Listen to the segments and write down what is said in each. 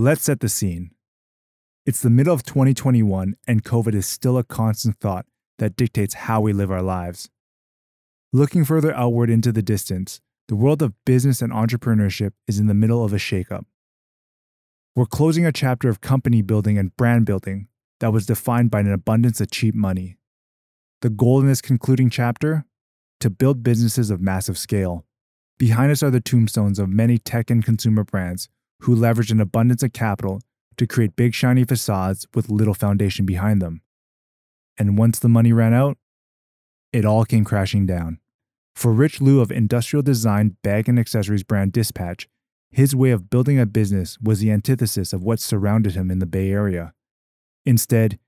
Let's set the scene. It's the middle of 2021, and COVID is still a constant thought that dictates how we live our lives. Looking further outward into the distance, the world of business and entrepreneurship is in the middle of a shakeup. We're closing a chapter of company building and brand building that was defined by an abundance of cheap money. The goal in this concluding chapter? To build businesses of massive scale. Behind us are the tombstones of many tech and consumer brands who leveraged an abundance of capital to create big shiny facades with little foundation behind them. And once the money ran out, it all came crashing down. For Rich Liu of industrial design bag and accessories brand Dispatch, his way of building a business was the antithesis of what surrounded him in the Bay Area. Instead,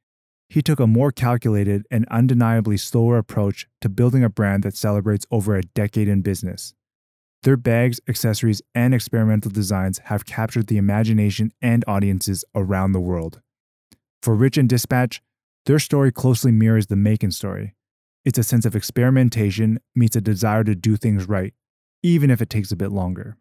he took a more calculated and undeniably slower approach to building a brand that celebrates over a decade in business. Their bags, accessories, and experimental designs have captured the imagination and audiences around the world. For Rich and Dispatch, their story closely mirrors the Macon story. It's a sense of experimentation meets a desire to do things right, even if it takes a bit longer.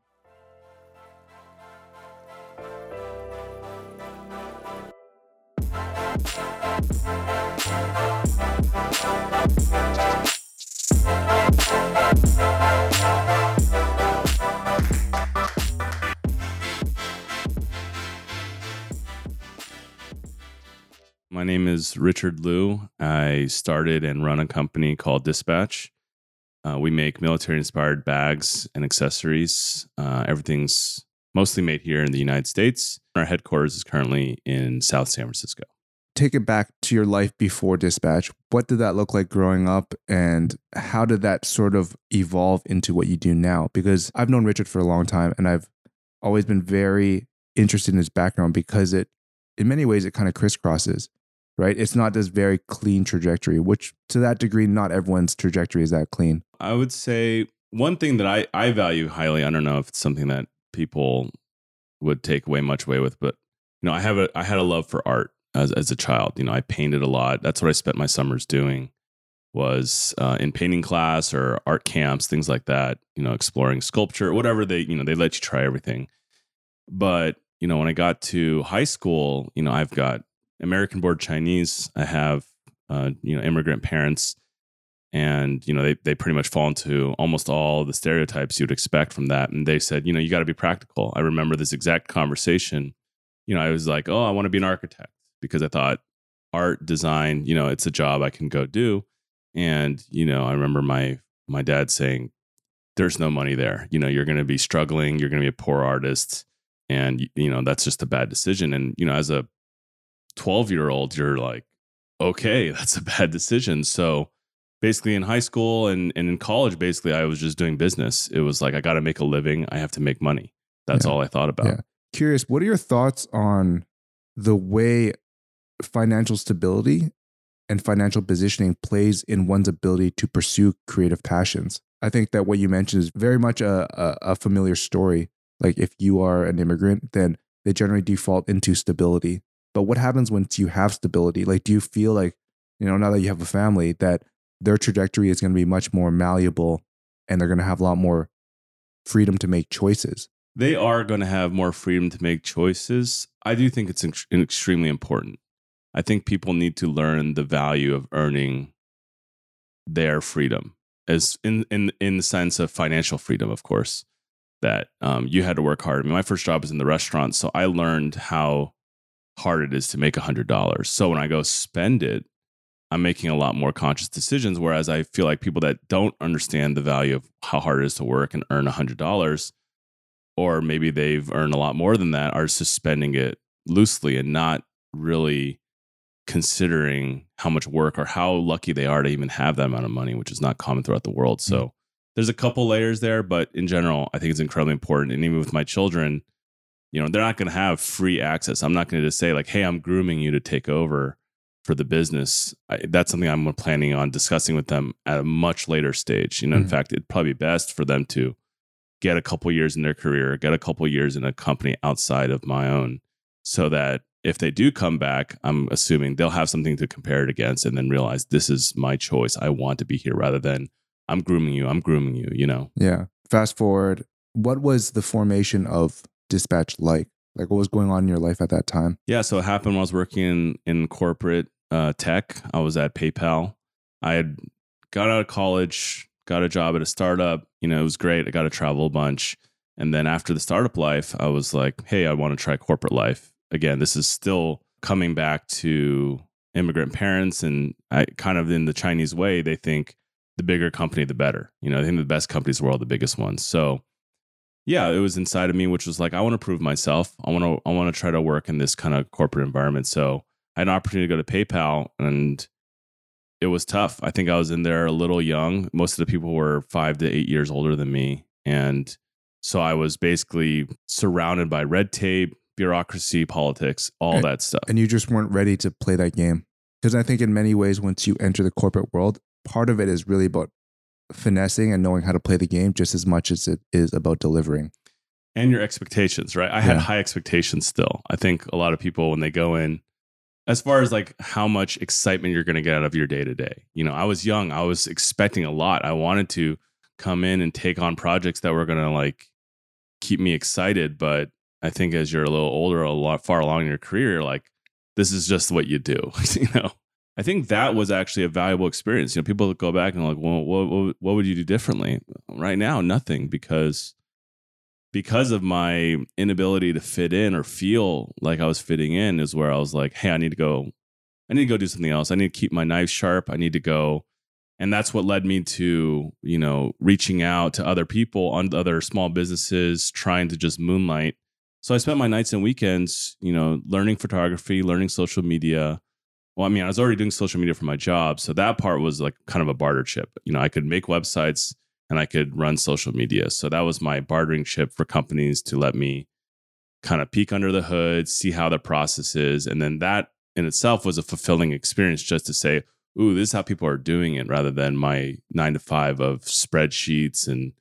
My name is Richard Liu. I started and run a company called Dispatch. Uh, we make military inspired bags and accessories. Uh, everything's mostly made here in the United States. Our headquarters is currently in South San Francisco. Take it back to your life before Dispatch. What did that look like growing up, and how did that sort of evolve into what you do now? Because I've known Richard for a long time, and I've always been very interested in his background because it, in many ways, it kind of crisscrosses right? It's not this very clean trajectory, which to that degree, not everyone's trajectory is that clean. I would say one thing that I, I value highly, I don't know if it's something that people would take away much away with, but you know, I have a I had a love for art as as a child. You know, I painted a lot. That's what I spent my summers doing was uh, in painting class or art camps, things like that. You know, exploring sculpture, whatever they you know they let you try everything. But you know, when I got to high school, you know, I've got American born Chinese. I have uh, you know immigrant parents, and you know they they pretty much fall into almost all the stereotypes you'd expect from that. And they said, you know, you got to be practical. I remember this exact conversation. You know, I was like, oh, I want to be an architect because I thought art design, you know, it's a job I can go do. And you know, I remember my my dad saying, "There's no money there. You know, you're going to be struggling. You're going to be a poor artist." and you know that's just a bad decision and you know as a 12 year old, you're like, okay, that's a bad decision. So basically in high school and, and in college, basically I was just doing business. It was like, I got to make a living. I have to make money. That's yeah. all I thought about. Yeah. Curious, what are your thoughts on the way financial stability and financial positioning plays in one's ability to pursue creative passions? I think that what you mentioned is very much a, a, a familiar story. Like if you are an immigrant, then they generally default into stability but what happens once you have stability? Like, do you feel like, you know, now that you have a family, that their trajectory is going to be much more malleable and they're going to have a lot more freedom to make choices? They are going to have more freedom to make choices. I do think it's extremely important. I think people need to learn the value of earning their freedom as in in in the sense of financial freedom, of course. That um, you had to work hard. I mean, my first job was in the restaurant, so I learned how hard it is to make a $100. So when I go spend it, I'm making a lot more conscious decisions. Whereas I feel like people that don't understand the value of how hard it is to work and earn $100, or maybe they've earned a lot more than that, are just spending it loosely and not really considering how much work or how lucky they are to even have that amount of money, which is not common throughout the world. So mm-hmm. there's a couple layers there, but in general, I think it's incredibly important. And even with my children, you know they're not going to have free access. I'm not going to just say like hey i'm grooming you to take over for the business. I, that's something i'm planning on discussing with them at a much later stage. You know mm-hmm. in fact it'd probably be best for them to get a couple years in their career get a couple years in a company outside of my own so that if they do come back i'm assuming they'll have something to compare it against and then realize this is my choice. I want to be here rather than i'm grooming you. I'm grooming you you know? Yeah. Fast forward. What was the formation of dispatch like? Like what was going on in your life at that time? Yeah, so it happened when I was working in, in corporate uh, tech. I was at PayPal. I had got out of college, got a job at a startup. You know, it was great. I got to travel a bunch. And then after the startup life, I was like, hey, I want to try corporate life. Again, this is still coming back to immigrant parents. And I kind of in the Chinese way, they think the bigger company, the better. You know, I think the best companies in all the biggest ones. So yeah, it was inside of me, which was like, I want to prove myself. I want to, I want to try to work in this kind of corporate environment. So I had an opportunity to go to PayPal and it was tough. I think I was in there a little young. Most of the people were five to eight years older than me. And so I was basically surrounded by red tape, bureaucracy, politics, all And- that stuff. And you just weren't ready to play that game. Because I think in many ways, once you enter the corporate world, part of it is really about finessing and knowing how to play the game just as much as it is about delivering. and your expectations, right? I had high expectations still. I think a lot of people when they go in, as far as like how much excitement you're going to get out of your day to day. You know, I was young. I was expecting a lot. I wanted to come in and take on projects that were going to like keep me excited. But I think as you're a little older, a lot far along in your career, you're like, this is just what you do. you know, I think that was actually a valuable experience. You know, people go back and like, well, what, what, would you do differently? Right now, nothing because because of my inability to fit in or feel like I was fitting in is where I was like, hey, I need to go, I need to go do something else. I need to keep my knife sharp. I need to go. And that's what led me to, you know, reaching out to other people on other small businesses, trying to just moonlight. So I spent my nights and weekends, you know, learning photography, learning social media. Well, I mean, I was already doing social media for my job. So that part was like kind of a barter chip. You know, I could make websites and I could run social media. So that was my bartering chip for companies to let me kind of peek under the hood, see how the process is. And then that in itself was a fulfilling experience just to say, ooh, this is how people are doing it rather than my nine to five of spreadsheets and,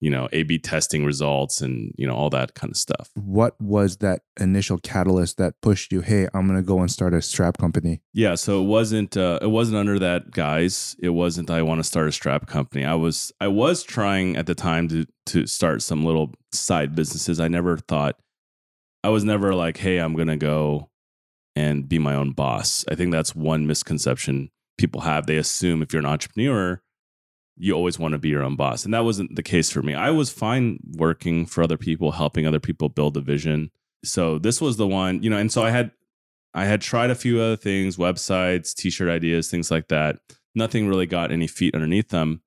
you know, A B testing results and, you know, all that kind of stuff. What was that initial catalyst that pushed you, hey, I'm going to go and start a strap company? Yeah, so it wasn't uh, it wasn't under that guys It wasn't I want to start a strap company. I was I was trying at the time to to start some little side businesses. I never thought I was never like, "Hey, I'm going to go and be my own boss." I think that's one misconception people have. They assume if you're an entrepreneur, you always want to be your own boss. And that wasn't the case for me. I was fine working for other people, helping other people build a vision. So this was the one, you know, and so I had I had tried a few other things, websites, t-shirt ideas, things like that. Nothing really got any feet underneath them.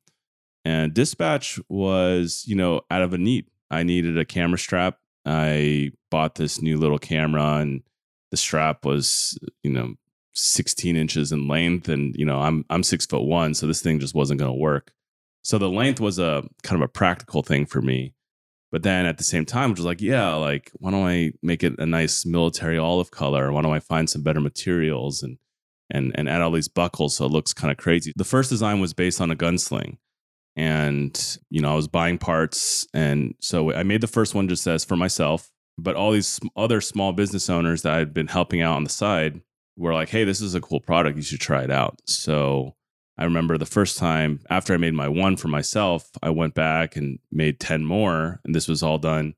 And Dispatch was, you know, out of a need. I needed a camera strap. I bought this new little camera and the strap was, you know, 16 inches in length. And, you know, I'm I'm six foot one, so this thing just wasn't gonna work. So the length was a kind of a practical thing for me. But then at the same time, which was like, yeah, like, why don't I make it a nice military olive color? Why don't I find some better materials and and and add all these buckles so it looks kind of crazy? The first design was based on a gunsling. And, you know, I was buying parts. And so I made the first one just as for myself. But all these other small business owners that I'd been helping out on the side were like, hey, this is a cool product. You should try it out. So I remember the first time after I made my one for myself, I went back and made 10 more. And this was all done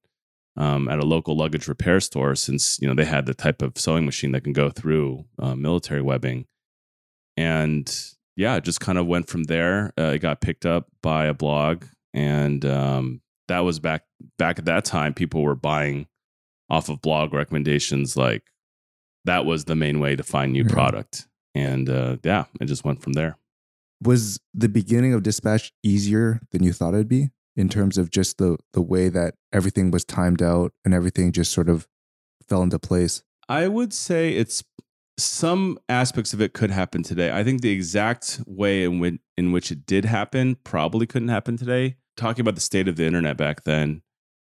um, at a local luggage repair store since, you know, they had the type of sewing machine that can go through uh, military webbing. And yeah, it just kind of went from there. Uh, it got picked up by a blog. And um, that was back back at that time, people were buying off of blog recommendations. Like that was the main way to find new Yeah. product. And uh, yeah, it just went from there. Was the beginning of Dispatch easier than you thought it'd be in terms of just the the way that everything was timed out and everything just sort of fell into place? I would say it's some aspects of it could happen today. I think the exact way in which, in which it did happen probably couldn't happen today. Talking about the state of the internet back then,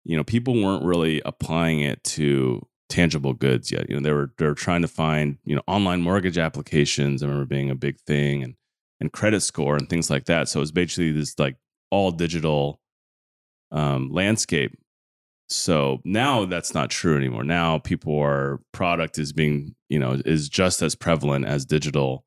you know, people weren't really applying it to tangible goods yet. You know, they were they were trying to find, you know, online mortgage applications. I remember being a big thing and and credit score and things like that. So it was basically this like all digital um, landscape so now that's not true anymore. Now people are product is being you know is just as prevalent as digital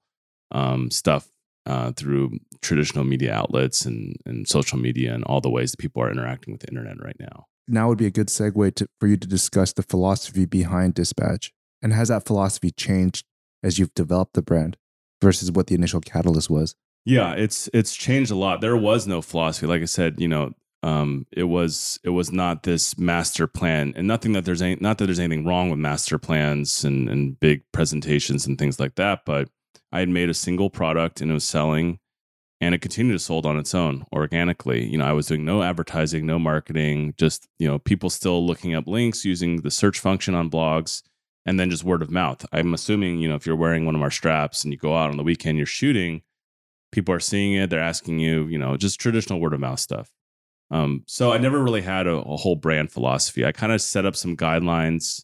um, stuff uh, through traditional media outlets and and social media and all the ways that people are interacting with the internet right now. now would be a good segue to, for you to discuss the philosophy behind Dispatch. And has that philosophy changed as you've developed the brand versus what the initial catalyst was? Yeah, it's it's changed a lot. There was no philosophy. Like I said, you know, um, it was it was not this master plan, and nothing that there's any, not that there's anything wrong with master plans and and big presentations and things like that. But I had made a single product and it was selling, and it continued to sold on its own organically. You know, I was doing no advertising, no marketing, just you know, people still looking up links using the search function on blogs, and then just word of mouth. I'm assuming you know if you're wearing one of our straps and you go out on the weekend, you're shooting people are seeing it they're asking you you know just traditional word of mouth stuff. Um, so i never really had a, a whole brand philosophy. I kind of set up some guidelines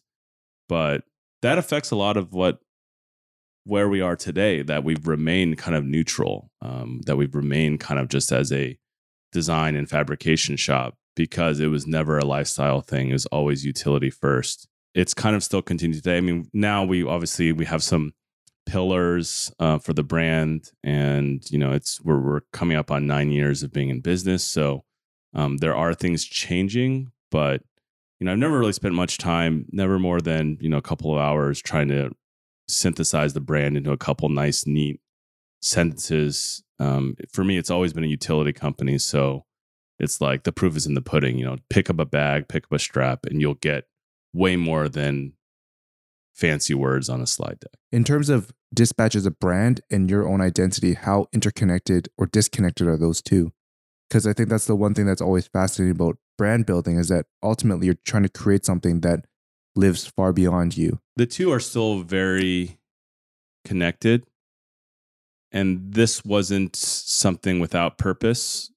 but that affects a lot of what where we are today that we've remained kind of neutral um, that we've remained kind of just as a design and fabrication shop because it was never a lifestyle thing. It was always utility first it's kind of still continued today. I mean now we obviously we have some pillars uh, for the brand and you know it's we're, we're coming up on nine years of being in business. So um, there are things changing but you know i've never really spent much time never more than you know a couple of hours trying to synthesize the brand into a couple nice neat sentences. Um, for me it's always been a utility company so it's like the proof is in the pudding you know pick up a bag pick up a strap and you'll get way more than fancy words on a slide deck. In terms of Dispatch as a brand and your own identity, how interconnected or disconnected are those two? Because I think that's the one thing that's always fascinating about brand building is that ultimately you're trying to create something that lives far beyond you. The two are still very connected. And this wasn't something without purpose.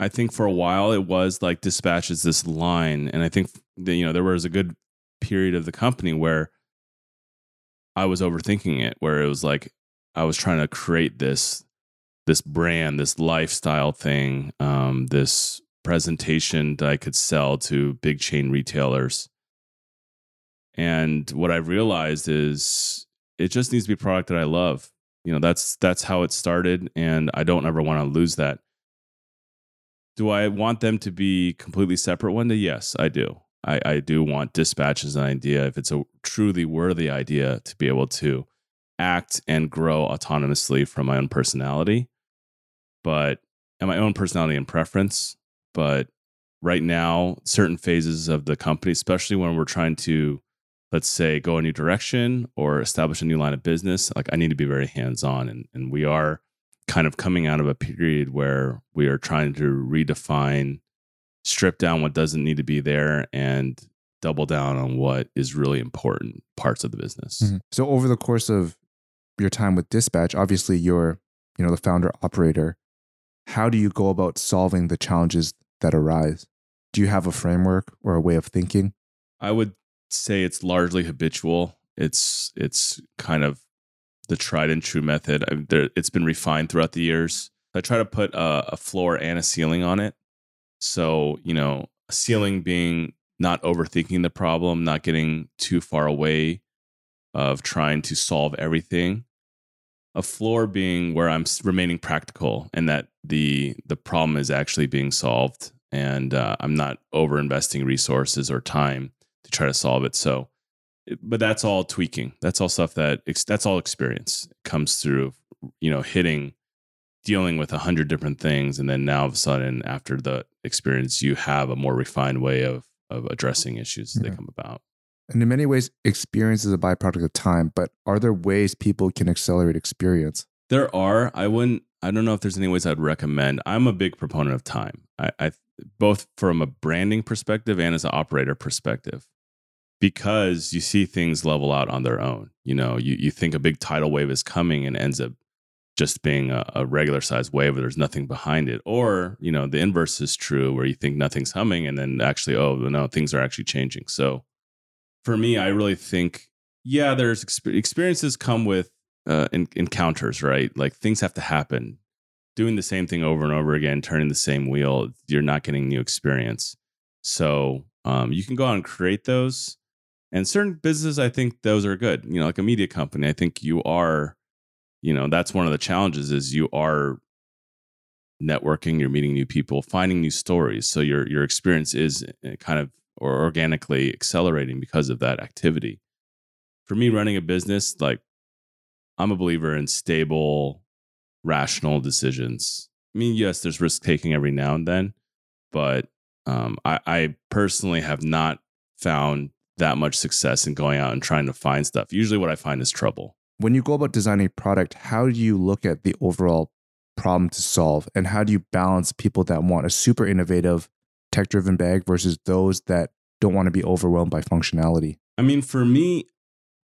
I think for a while it was like dispatches this line. And I think, that, you know, there was a good period of the company where I was overthinking it where it was like I was trying to create this this brand, this lifestyle thing, um, this presentation that I could sell to big chain retailers. And what I realized is it just needs to be a product that I love. You know, that's that's how it started and I don't ever want to lose that. Do I want them to be completely separate one day? Yes, I do. I, I do want dispatch as an idea, if it's a truly worthy idea, to be able to act and grow autonomously from my own personality, but and my own personality and preference. But right now, certain phases of the company, especially when we're trying to, let's say, go a new direction or establish a new line of business, like I need to be very hands on. And, and we are kind of coming out of a period where we are trying to redefine strip down what doesn't need to be there and double down on what is really important parts of the business. Mm-hmm. So over the course of your time with Dispatch, obviously you're, you know, the founder operator. How do you go about solving the challenges that arise? Do you have a framework or a way of thinking? I would say it's largely habitual. It's it's kind of the tried and true method. I, there, it's been refined throughout the years. I try to put a, a floor and a ceiling on it so, you know, a ceiling being not overthinking the problem, not getting too far away of trying to solve everything. A floor being where I'm remaining practical and that the the problem is actually being solved, and uh, I'm not over investing resources or time to try to solve it. So, but that's all tweaking. That's all stuff that that's all experience it comes through. You know, hitting dealing with a hundred different things, and then now all of a sudden, after the experience, you have a more refined way of of addressing issues as they mm-hmm. come about. And in many ways, experience is a byproduct of time. But are there ways people can accelerate experience? There are. I wouldn't. I don't know if there's any ways I'd recommend. I'm a big proponent of time. I, I both from a branding perspective and as an operator perspective because you see things level out on their own. You know, you, you think a big tidal wave is coming and ends up just being a, a regular sized wave where there's nothing behind it. Or, you know, the inverse is true where you think nothing's humming and then actually, oh, no, things are actually changing. So for me, I really think, yeah, there's exp- experiences come with uh, in- encounters, right? Like things have to happen. Doing the same thing over and over again, turning the same wheel, you're not getting new experience. So um, you can go out and create those. And certain businesses, I think those are good. You know, like a media company, I think you are you know that's one of the challenges is you are networking, you're meeting new people, finding new stories. So your your experience is eh, kind of or organically accelerating because of that activity. For me, running a business, like I'm a believer in stable, rational decisions. I mean, yes, there's risk taking every now and then, but um, I, I personally have not found that much success in going out and trying to find stuff. Usually, what I find is trouble. When you go about designing a product, how do you look at the overall problem to solve? And how do you balance people that want a super innovative, tech driven bag versus those that don't want to be overwhelmed by functionality? I mean, for me,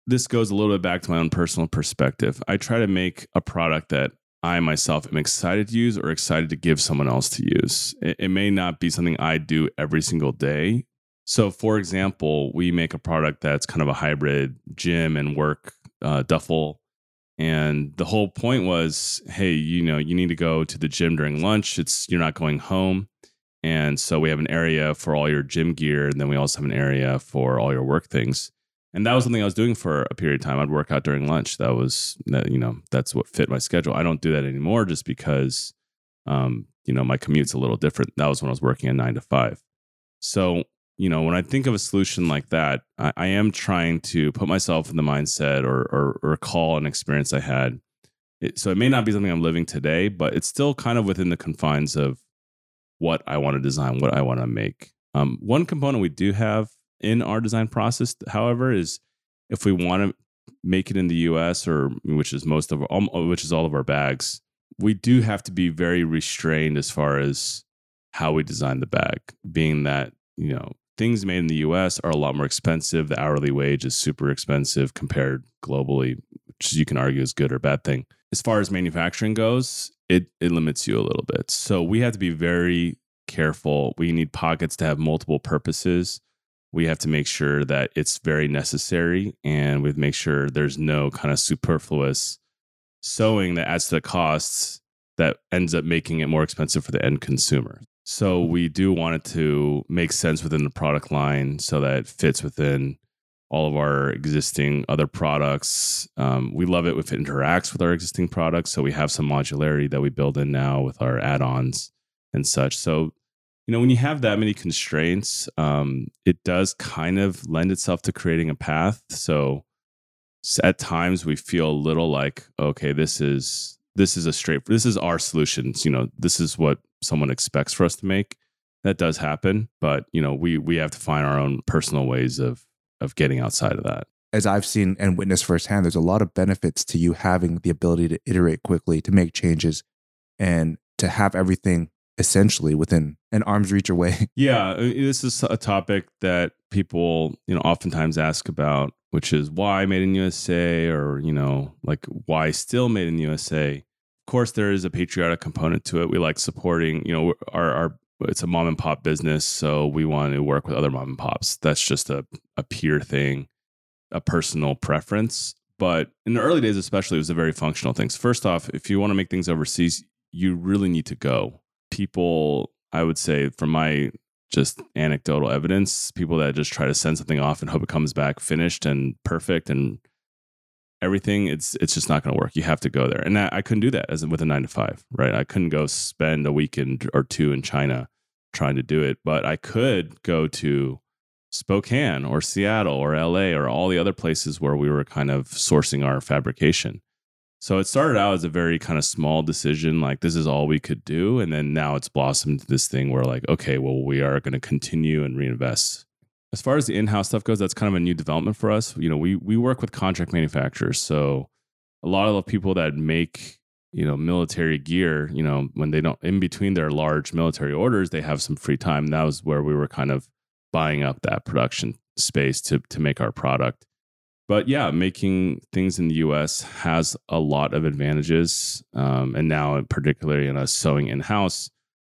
this goes a little bit back to my own personal perspective. I try to make a product that I myself am excited to use or excited to give someone else to use. It, it, may not be something I do every single day. So, for example, we make a product that's kind of a hybrid gym and work uh, duffel. And the whole point was, hey, you know, you need to go to the gym during lunch. It's you're not going home. And so we have an area for all your gym gear, and then we also have an area for all your work things and that was something I was doing for a period of time. I'd work out during lunch. That was, you know, that's what fit my schedule. I don't do that anymore just because, um, you know, my commute's a little different. That was when I was working at nine to five. So, you know, when I think of a solution like that, I, I am trying to put myself in the mindset or, or, recall an experience I had. It, so it may not be something I'm living today, but it's still kind of within the confines of what I want to design, what I want to make. Um, one component we do have in our design process, however, is if we want to make it in the US or which is most of our, which is all of our bags, we do have to be very restrained as far as how we design the bag, being that, you know, things made in the US are a lot more expensive. The hourly wage is super expensive compared globally, which you can argue is good or bad thing. As far as manufacturing goes, it it limits you a little bit. So we have to be very careful. We need pockets to have multiple purposes we have to make sure that it's very necessary and we make sure there's no kind of superfluous sewing that adds to the costs that ends up making it more expensive for the end consumer. So we do want it to make sense within the product line so that it fits within all of our existing other products. Um, we love it if it interacts with our existing products. So we have some modularity that we build in now with our add-ons and such. So you know, when you have that many constraints, um, it does kind of lend itself to creating a path. So at times we feel a little like, okay, this is this is a straight this is our solutions. You know, this is what someone expects for us to make. That does happen, but you know, we we have to find our own personal ways of of getting outside of that. As I've seen and witnessed firsthand, there's a lot of benefits to you having the ability to iterate quickly, to make changes, and to have everything essentially within an arm's reach away. Yeah, uh, this is a topic that people, you know, oftentimes ask about, which is why made in USA or, you know, like why still made in USA. Of course, there is a patriotic component to it. We like supporting, you know, our, our it's a mom and pop business, so we want to work with other mom and pops. That's just a, a peer thing, a personal preference. But in the early days, especially, it was a very functional thing. So first off, if you want to make things overseas, you really need to go people, I would say, from my just anecdotal evidence, people that just try to send something off and hope it comes back finished and perfect and everything, it's it's just not going to work. You have to go there, and I, I couldn't do that as with a nine to five, right? I couldn't go spend a weekend or two in China trying to do it, but I could go to Spokane or Seattle or LA or all the other places where we were kind of sourcing our fabrication so it started out as a very kind of small decision, like this is all we could do. And then now it's blossomed to this thing where, like, okay, well, we are going to continue and reinvest. As far as the in house stuff goes, that's kind of a new development for us. You know, we, we work with contract manufacturers. So a lot of the people that make, you know, military gear, you know, when they don't, in between their large military orders, they have some free time. That was where we were kind of buying up that production space to, to make our product but yeah, making things in the U.S. has a lot of advantages, um, and now particularly in us sewing in house,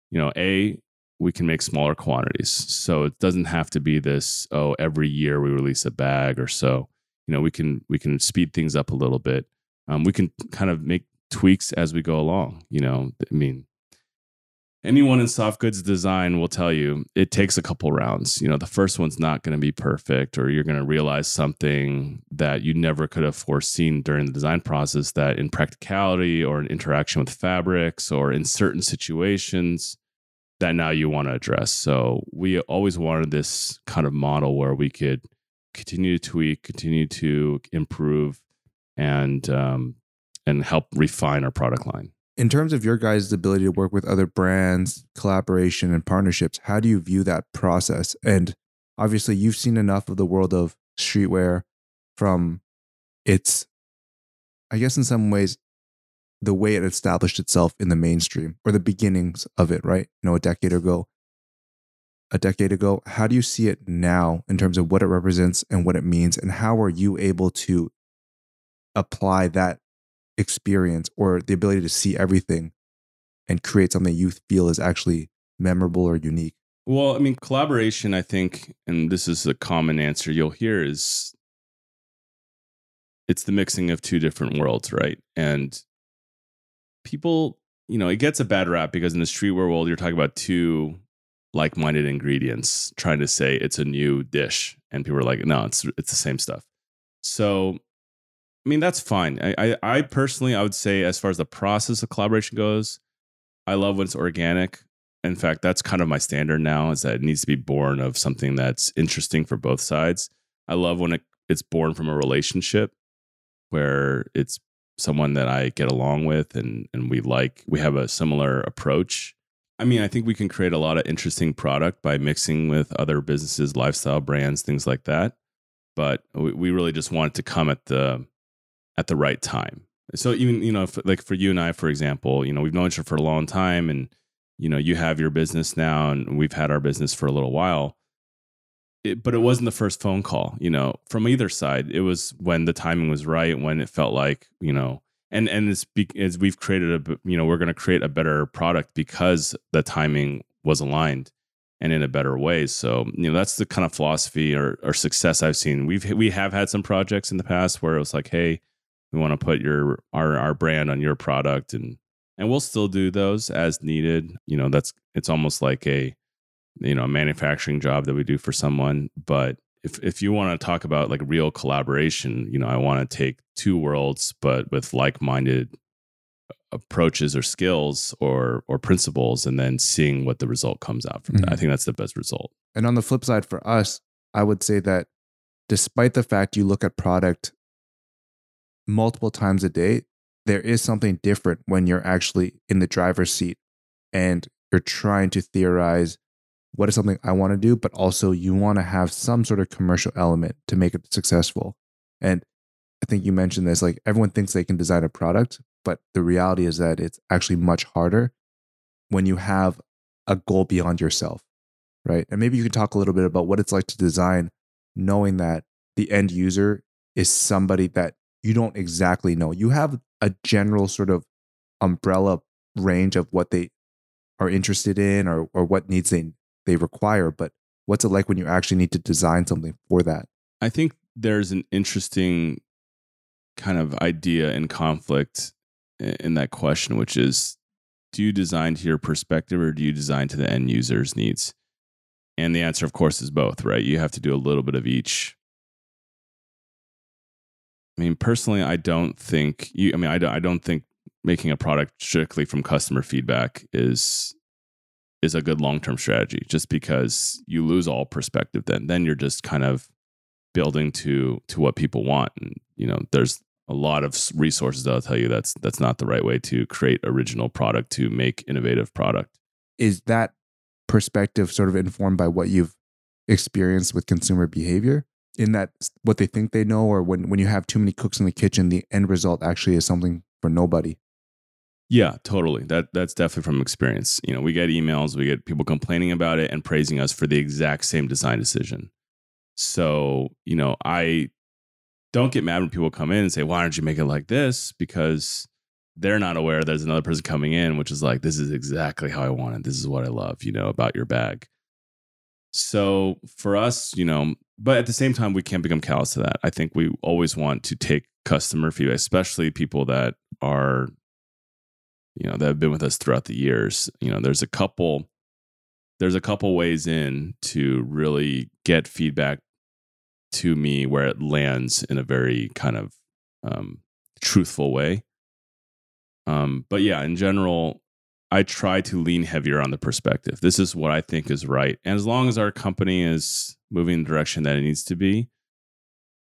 you know, a we can make smaller quantities, so it doesn't have to be this. Oh, every year we release a bag or so. You know, we can we can speed things up a little bit. Um, we can kind of make tweaks as we go along. You know, I mean, anyone in soft goods design will tell you it takes a couple rounds. You know, the first one's not going to be perfect, or you're going to realize something that you never could have foreseen during the design process that in practicality or in interaction with fabrics or in certain situations that now you want to address. So we always wanted this kind of model where we could continue to tweak, continue to improve, and um, and help refine our product line in terms of your guys' ability to work with other brands, collaboration, and partnerships, how do you view that process? And obviously, you've seen enough of the world of streetwear from its, I guess, in some ways, the way it established itself in the mainstream or the beginnings of it, right? You know, a decade ago. A decade ago, how do you see it now in terms of what it represents and what it means? And how are you able to apply that experience or the ability to see everything and create something you feel is actually memorable or unique? Well, I mean, collaboration, I think, and this is a common answer you'll hear is it's the mixing of two different worlds, right? And people, you know, it gets a bad rap because in the streetwear world, you're talking about two like minded ingredients trying to say it's a new dish. And people are like, no, it's it's the same stuff. So I mean, that's fine. I, I, I personally, I would say, as far as the process of collaboration goes, I love when it's organic. In fact, that's kind of my standard now is that it needs to be born of something that's interesting for both sides. I love when it, it's born from a relationship where it's someone that I get along with and, and we like, we have a similar approach. I mean, I think we can create a lot of interesting product by mixing with other businesses, lifestyle brands, things like that. But we, we really just want it to come at the at the right time. So even you know, if, like for you and I, for example, you know, we've known each other for a long time, and you know, you have your business now, and we've had our business for a little while. It, but it wasn't the first phone call, you know, from either side. It was when the timing was right, when it felt like, you know, and and as, as we've created a, you know, we're going to create a better product because the timing was aligned and in a better way. So, you know, that's the kind of philosophy or, or success I've seen. We've we have had some projects in the past where it was like, hey, we want to put your our our brand on your product and and we'll still do those as needed. You know that's it's almost like a you know a manufacturing job that we do for someone but if if you want to talk about like real collaboration you know i want to take two worlds but with like-minded approaches or skills or or principles and then seeing what the result comes out from mm-hmm. that. I think that's the best result. And on the flip side for us i would say that despite the fact you look at product multiple times a day, there is something different when you're actually in the driver's seat and you're trying to theorize what is something I want to do, but also you want to have some sort of commercial element to make it successful. And I think you mentioned this like everyone thinks they can design a product, but the reality is that it's actually much harder when you have a goal beyond yourself, right? And maybe you can talk a little bit about what it's like to design knowing that the end user is somebody that you don't exactly know. You have a general sort of umbrella range of what they are interested in or or what needs they they require, but what's it like when you actually need to design something for that? I think there's an interesting kind of idea and conflict in that question, which is do you design to your perspective or do you design to the end user's needs? And the answer, of course, is both, right? You have to do a little bit of each. I mean, personally, I don't think you. I mean, I don't, I don't think making a product strictly from customer feedback is is a good long term strategy. Just because you lose all perspective, then then you're just kind of building to to what people want, and you know, there's a lot of resources that'll tell you that's that's not the right way to create original product to make innovative product. Is that perspective sort of informed by what you've experienced with consumer behavior? In that what they think they know or when when you have too many cooks in the kitchen the end result actually is something for nobody. Yeah totally. That that's definitely from experience. You know we get emails we get people complaining about it and praising us for the exact same design decision. So you know i don't get mad when people come in and say why don't you make it like this? because they're not aware there's another person coming in which is like this is exactly how i want it this is what i love you know about your bag so for us, you know, but at the same time, we can't become callous to that. I think we always want to take customer feedback, especially people that are you know that have been with us throughout the years you know there's a couple there's a couple ways in to really get feedback to me where it lands in a very kind of um, truthful way um, but yeah in general i try to lean heavier on the perspective this is what i think is right and as long as our company is moving in the direction that it needs to be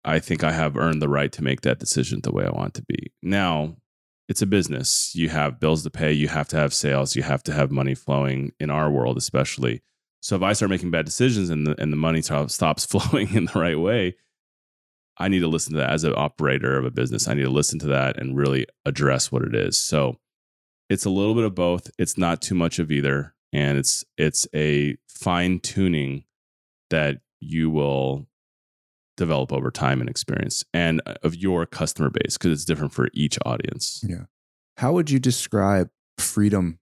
i think i have earned the right to make that decision the way i want to be now it's a business. You have bills to pay. You have to have sales. You have to have money flowing in our world, especially. So if I start making bad decisions and the, and the money stops flowing in the right way, I need to listen to that as an operator of a business. I need to listen to that and really address what it is. So it's a little bit of both. It's not too much of either, and it's it's a fine tuning that you will develop over time and experience and uh, of your customer base because it's different for each audience. Yeah. How would you describe freedom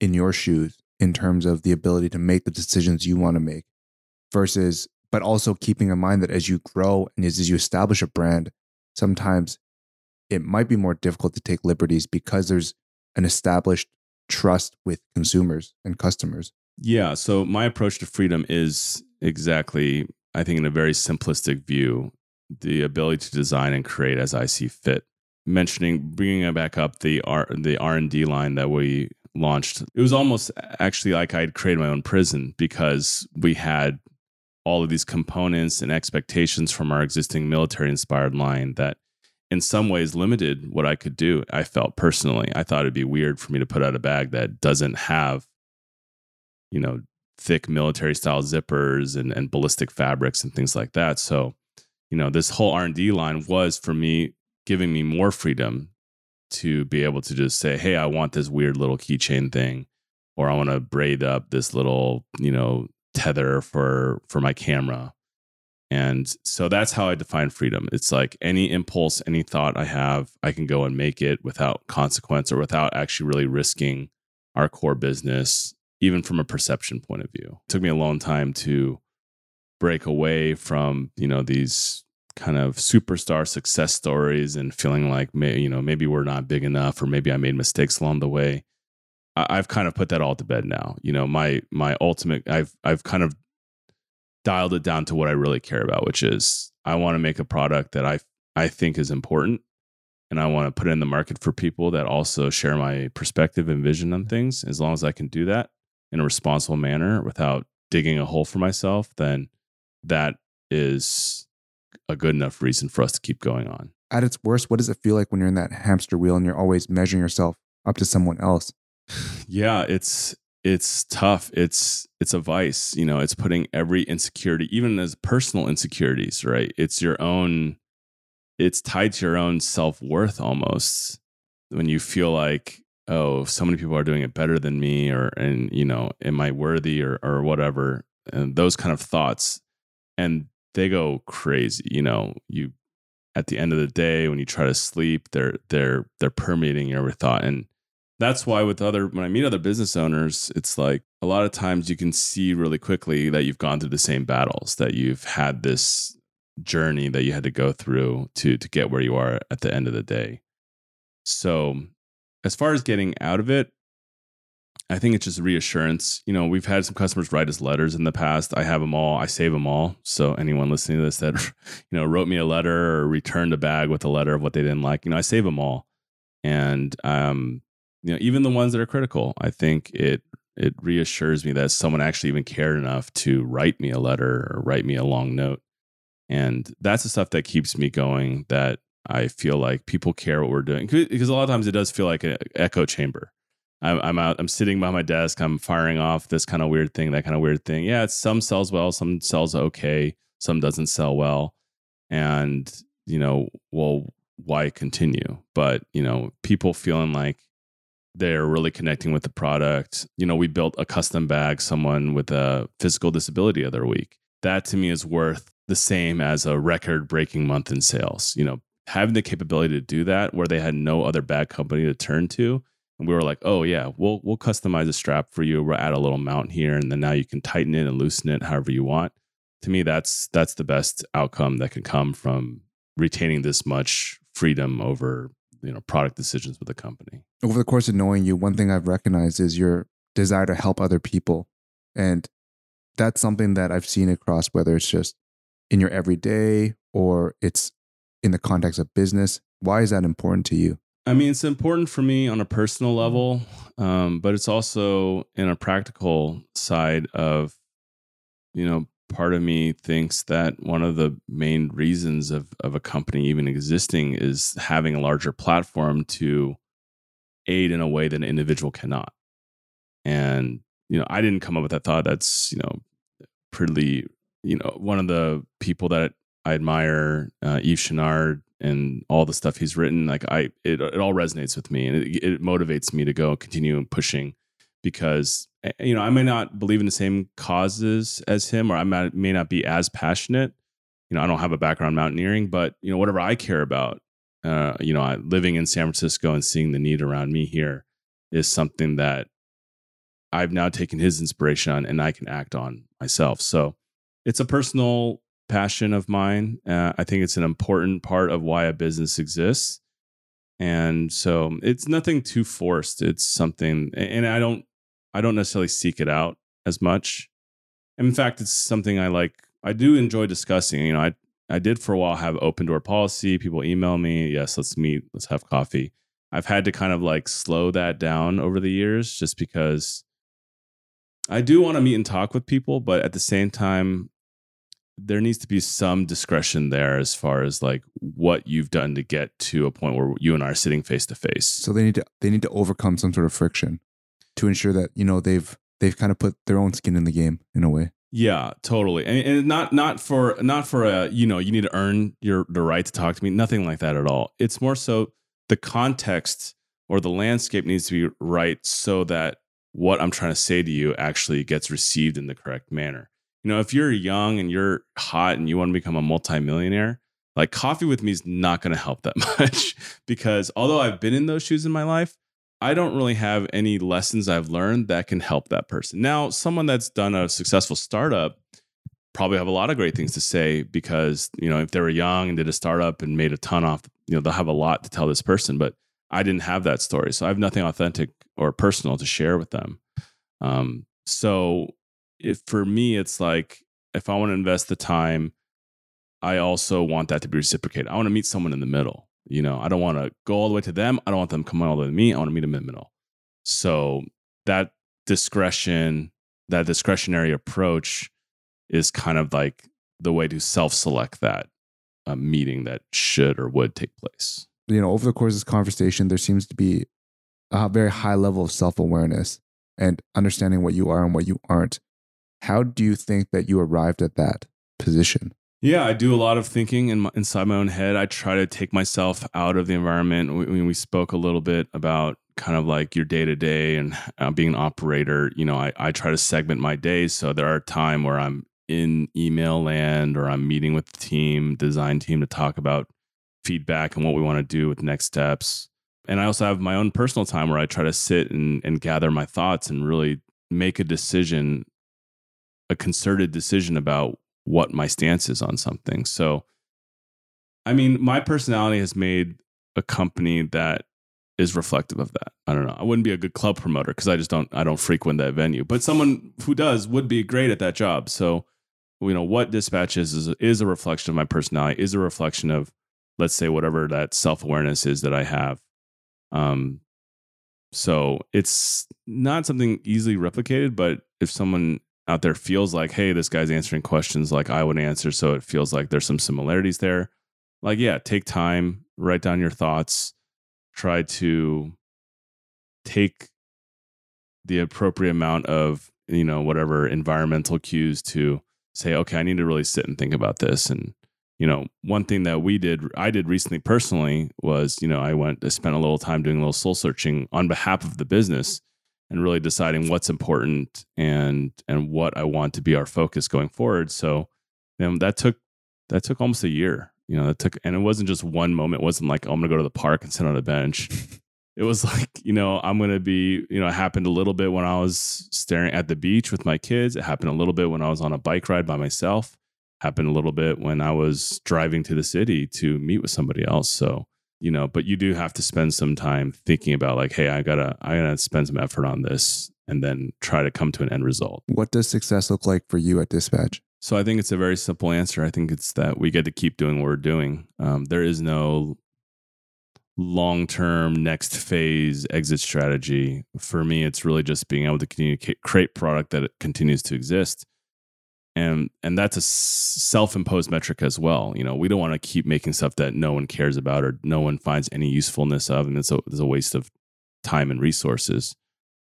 in your shoes in terms of the ability to make the decisions you want to make versus, but also keeping in mind that as you grow and as you establish a brand, sometimes it might be more difficult to take liberties because there's an established trust with consumers and customers. Yeah. So my approach to freedom is exactly I think in a very simplistic view, the ability to design and create as I see fit. Mentioning bringing it back up the R the R and D line that we launched, it was almost actually like I'd created my own prison because we had all of these components and expectations from our existing military inspired line that in some ways limited what I could do. I felt personally, I thought it'd be weird for me to put out a bag that doesn't have, you know, thick military style zippers and, and ballistic fabrics and things like that. So, you know, this whole R&D line was for me giving me more freedom to be able to just say, "Hey, I want this weird little keychain thing or I want to braid up this little, you know, tether for for my camera." And so that's how I define freedom. It's like any impulse, any thought I have, I can go and make it without consequence or without actually really risking our core business even from a perception point of view. It took me a long time to break away from, you know, these kind of superstar success stories and feeling like, you know, maybe we're not big enough or maybe I made mistakes along the way. I, have kind of put that all to bed now. You know, my my ultimate I've I've kind of dialed it down to what I really care about, which is I want to make a product that I I think is important and I want to put it in the market for people that also share my perspective and vision on things. As long as I can do that, in a responsible manner without digging a hole for myself, then that is a good enough reason for us to keep going on. At its worst, what does it feel like when you're in that hamster wheel and you're always measuring yourself up to someone else? yeah, it's it's tough. It's it's a vice, you know, it's putting every insecurity, even as personal insecurities, right? It's your own it's tied to your own self-worth almost when you feel like oh, so many people are doing it better than me, or and you know, am I worthy, or or whatever, and those kind of thoughts, and they go crazy. You know, you at the end of the day when you try to sleep, they're they're they're permeating your thought, and that's why with other when I meet other business owners, it's like a lot of times you can see really quickly that you've gone through the same battles, that you've had this journey that you had to go through to to get where you are at the end of the day. So as far as getting out of it, I think it's just reassurance. You know, we've had some customers write us letters in the past. I have them all. I save them all. So anyone listening to this that you know wrote me a letter or returned a bag with a letter of what they didn't like, you know, I save them all. And um, you know, even the ones that are critical, I think it it reassures me that someone actually even cared enough to write me a letter or write me a long note. And that's the stuff that keeps me going. That I feel like people care what we're doing because a lot of times it does feel like an echo chamber. I'm, I'm out, I'm sitting by my desk, I'm firing off this kind of weird thing, that kind of weird thing. Yeah, some sells well, some sells okay, some doesn't sell well. And, you know, well, why continue? But, you know, people feeling like they're really connecting with the product. You know, we built a custom bag, someone with a physical disability other week. That to me is worth the same as a record breaking month in sales. You know, having the capability to do that where they had no other bag company to turn to and we were like oh yeah we'll we'll customize a strap for you we'll add a little mount here and then now you can tighten it and loosen it however you want to me that's that's the best outcome that can come from retaining this much freedom over you know product decisions with the company. Over the course of knowing you, one thing I've recognized is your desire to help other people. And that's something that I've seen across whether it's just in your everyday or it's in the context of business. Why is that important to you? I mean, it's important for me on a personal level, um, but it's also in a practical side of, you know, part of me thinks that one of the main reasons of, of a company even existing is having a larger platform to aid in a way that an individual cannot. And, you know, I didn't come up with that thought. That's, you know, pretty, you know, one of the people that I admire, uh, Yvon Chouinard, and all the stuff he's written. Like I, it, it all resonates with me, and it, it motivates me to go continue pushing because eh, you know I may not believe in the same causes as him, or I may, not be as passionate. You know, I don't have a background mountaineering, but you know, whatever I care about, uh, you know, I, living in San Francisco and seeing the need around me here is something that I've now taken his inspiration on, and I can act on myself. So it's a personal passion of mine. Uh, I think it's an important part of why a business exists. And so it's nothing too forced. It's something, and I don't, I don't necessarily seek it out as much. In fact, it's something I like. I do enjoy discussing. You know, I I did for a while have open door policy. People email me, yes, let's meet, let's have coffee. I've had to kind of like slow that down over the years, just because I do want to meet and talk with people, but at the same time, there needs to be some discretion there as far as like what you've done to get to a point where you and I are sitting face to face. So they need to they need to overcome some sort of friction to ensure that you know they've they've kind of put their own skin in the game in a way. Yeah, totally, and, and not not for not for a you know you need to earn your the right to talk to me. Nothing like that at all. It's more so the context or the landscape needs to be right so that what I'm trying to say to you actually gets received in the correct manner you know, if you're young and you're hot and you want to become a multimillionaire, like coffee with me is not going to help that much because although I've been in those shoes in my life, I don't really have any lessons I've learned that can help that person. Now, someone that's done a successful startup probably have a lot of great things to say because, you know, if they were young and did a startup and made a ton off, you know, they'll have a lot to tell this person, but I didn't have that story. So I have nothing authentic or personal to share with them. Um, so if for me, it's like if I want to invest the time, I also want that to be reciprocated. I want to meet someone in the middle. You know, I don't want to go all the way to them. I don't want them coming all the way to me. I want to meet them in the middle. So that discretion, that discretionary approach is kind of like the way to self select that uh, meeting that should or would take place. You know, over the course of this conversation, there seems to be a very high level of self awareness and understanding what you are and what you aren't. How do you think that you arrived at that position? Yeah, I do a lot of thinking in my, inside my own head. I try to take myself out of the environment. We, we spoke a little bit about kind of like your day to day and uh, being an operator. You know, I, I try to segment my days. So there are time where I'm in email land or I'm meeting with the team, design team to talk about feedback and what we want to do with next steps. And I also have my own personal time where I try to sit and, and gather my thoughts and really make a decision a concerted decision about what my stance is on something. So, I mean, my personality has made a company that is reflective of that. I don't know. I wouldn't be a good club promoter because I just don't I don't frequent that venue. But someone who does would be great at that job. So, you know, what dispatch is is, is a reflection of my personality, is a reflection of let's say whatever that self-awareness is that I have. Um so it's not something easily replicated, but if someone out there feels like, hey, this guy's answering questions like I would answer. So it feels like there's some similarities there. Like, yeah, take time, write down your thoughts, try to take the appropriate amount of, you know, whatever environmental cues to say, okay, I need to really sit and think about this. And, you know, one thing that we did, I did recently personally was, you know, I went, I spent a little time doing a little soul searching on behalf of the business and really deciding what's important and and what I want to be our focus going forward. So that took that took almost a year. You know, that took and it wasn't just one moment. It wasn't like oh, I'm gonna go to the park and sit on a bench. it was like you know I'm gonna be you know it happened a little bit when I was staring at the beach with my kids. It happened a little bit when I was on a bike ride by myself. Happened a little bit when I was driving to the city to meet with somebody else. So you know, but you do have to spend some time thinking about like, hey, I gotta, I gotta spend some effort on this, and then try to come to an end result. What does success look like for you at Dispatch? So I think it's a very simple answer. I think it's that we get to keep doing what we're doing. Um, there is no long term next phase exit strategy. For me, it's really just being able to to create product that continues to exist. And, and that's a self-imposed metric as well. You know, we don't want to keep making stuff that no one cares about or no one finds any usefulness of, and it's a, it's a waste of time and resources.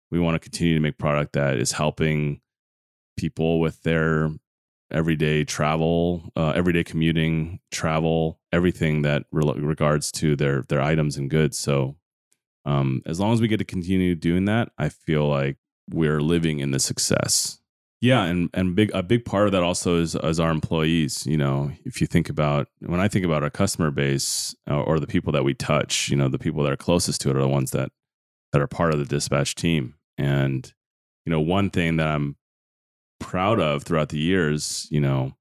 We want to continue to make product that is helping people with their everyday travel, uh, everyday commuting, travel, everything that re- regards to their their items and goods. So, um, as long as we get to continue doing that, I feel like we're living in the success. Yeah, and and big a big part of that also is is our employees. You know, if you think about when I think about our customer base or, uh, or the people that we touch, you know, the people that are closest to it are the ones that that are part of the dispatch team. And you know, one thing that I'm proud of throughout the years, you know,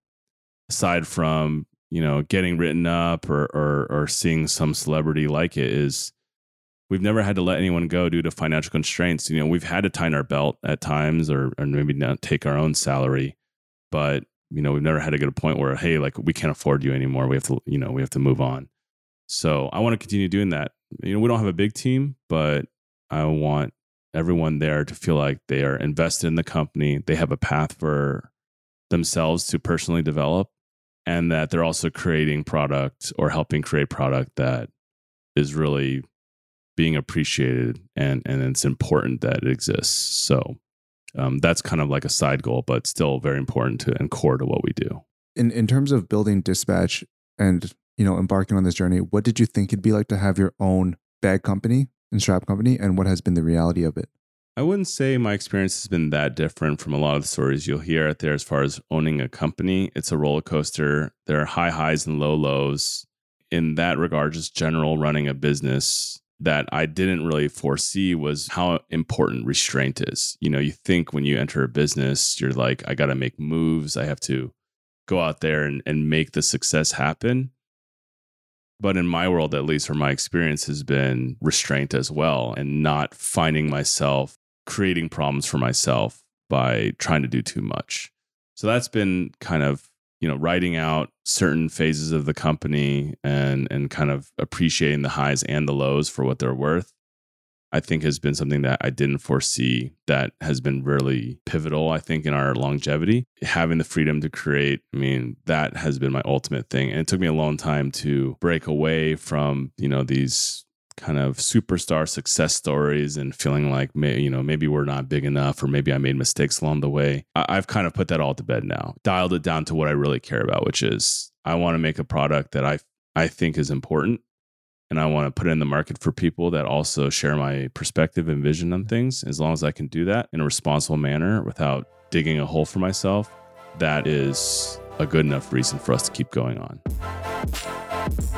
aside from, you know, getting written up or, or, or seeing some celebrity like it is we've never had to let anyone go due to financial constraints. You know, we've had to tighten our belt at times or, or maybe not take our own salary, but you know, we've never had to get a point where, hey, like we can't afford you anymore. We have to, you know, we have to move on. So I want to continue doing that. You know, we don't have a big team, but I want everyone there to feel like they are invested in the company, they have a path for themselves to personally develop, and that they're also creating product or helping create product that is really being appreciated and and it's important that it exists. So um, that's kind of like a side goal, but still very important to and core to what we do. In in terms of building dispatch and you know embarking on this journey, what did you think it'd be like to have your own bag company and strap company and what has been the reality of it? I wouldn't say my experience has been that different from a lot of the stories you'll hear out there as far as owning a company. It's a roller coaster. There are high highs and low lows. In that regard, just general running a business that I didn't really foresee was how important restraint is. You know, you think when you enter a business, you're like, I got to make moves. I have to go out there and, and make the success happen. But in my world, at least, or my experience has been restraint as well, and not finding myself creating problems for myself by trying to do too much. So that's been kind of, you know, writing out certain phases of the company and and kind of appreciating the highs and the lows for what they're worth I think has been something that I didn't foresee that has been really pivotal, I think, in our longevity. Having the freedom to create, I mean, that has been my ultimate thing. And it took me a long time to break away from, you know, these kind of superstar success stories and feeling like may, you know maybe we're not big enough or maybe I made mistakes along the way. I, have kind of put that all to bed now, dialed it down to what I really care about, which is I want to make a product that I I think is important and I want to put it in the market for people that also share my perspective and vision on things. As long as I can do that in a responsible manner without digging a hole for myself, that is a good enough reason for us to keep going on. Thank